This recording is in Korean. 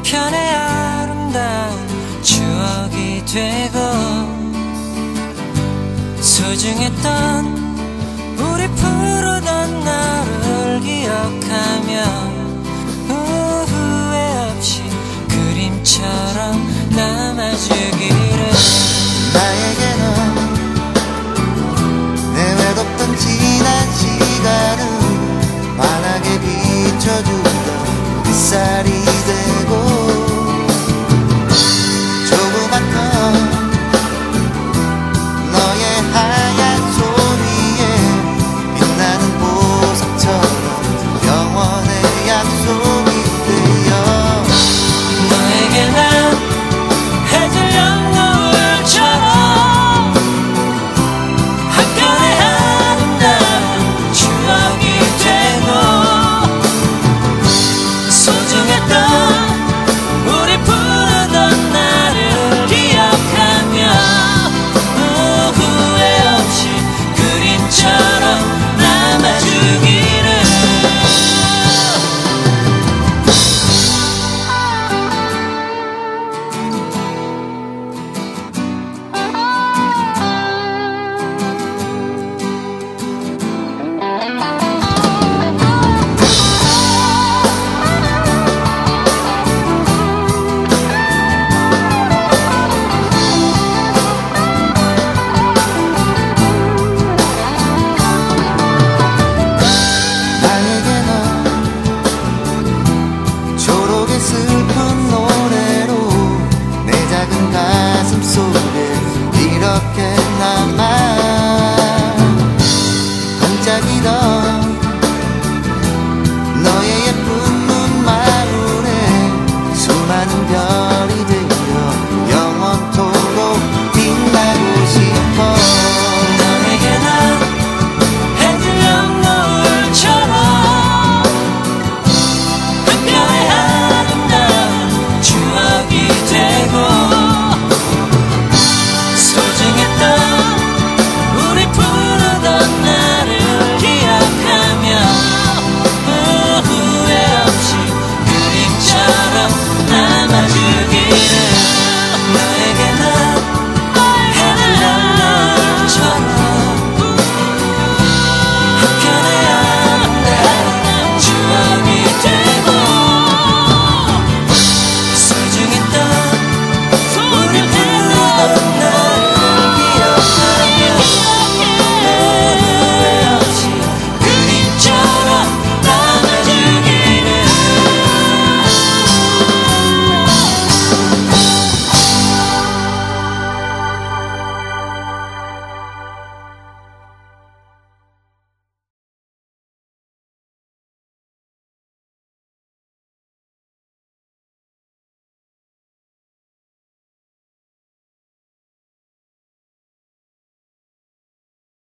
한편의 아름다운 추억이 되고 소중했던 우리 푸르던 나를 기억하며 후회 없이 그림처럼 남아줄 man done.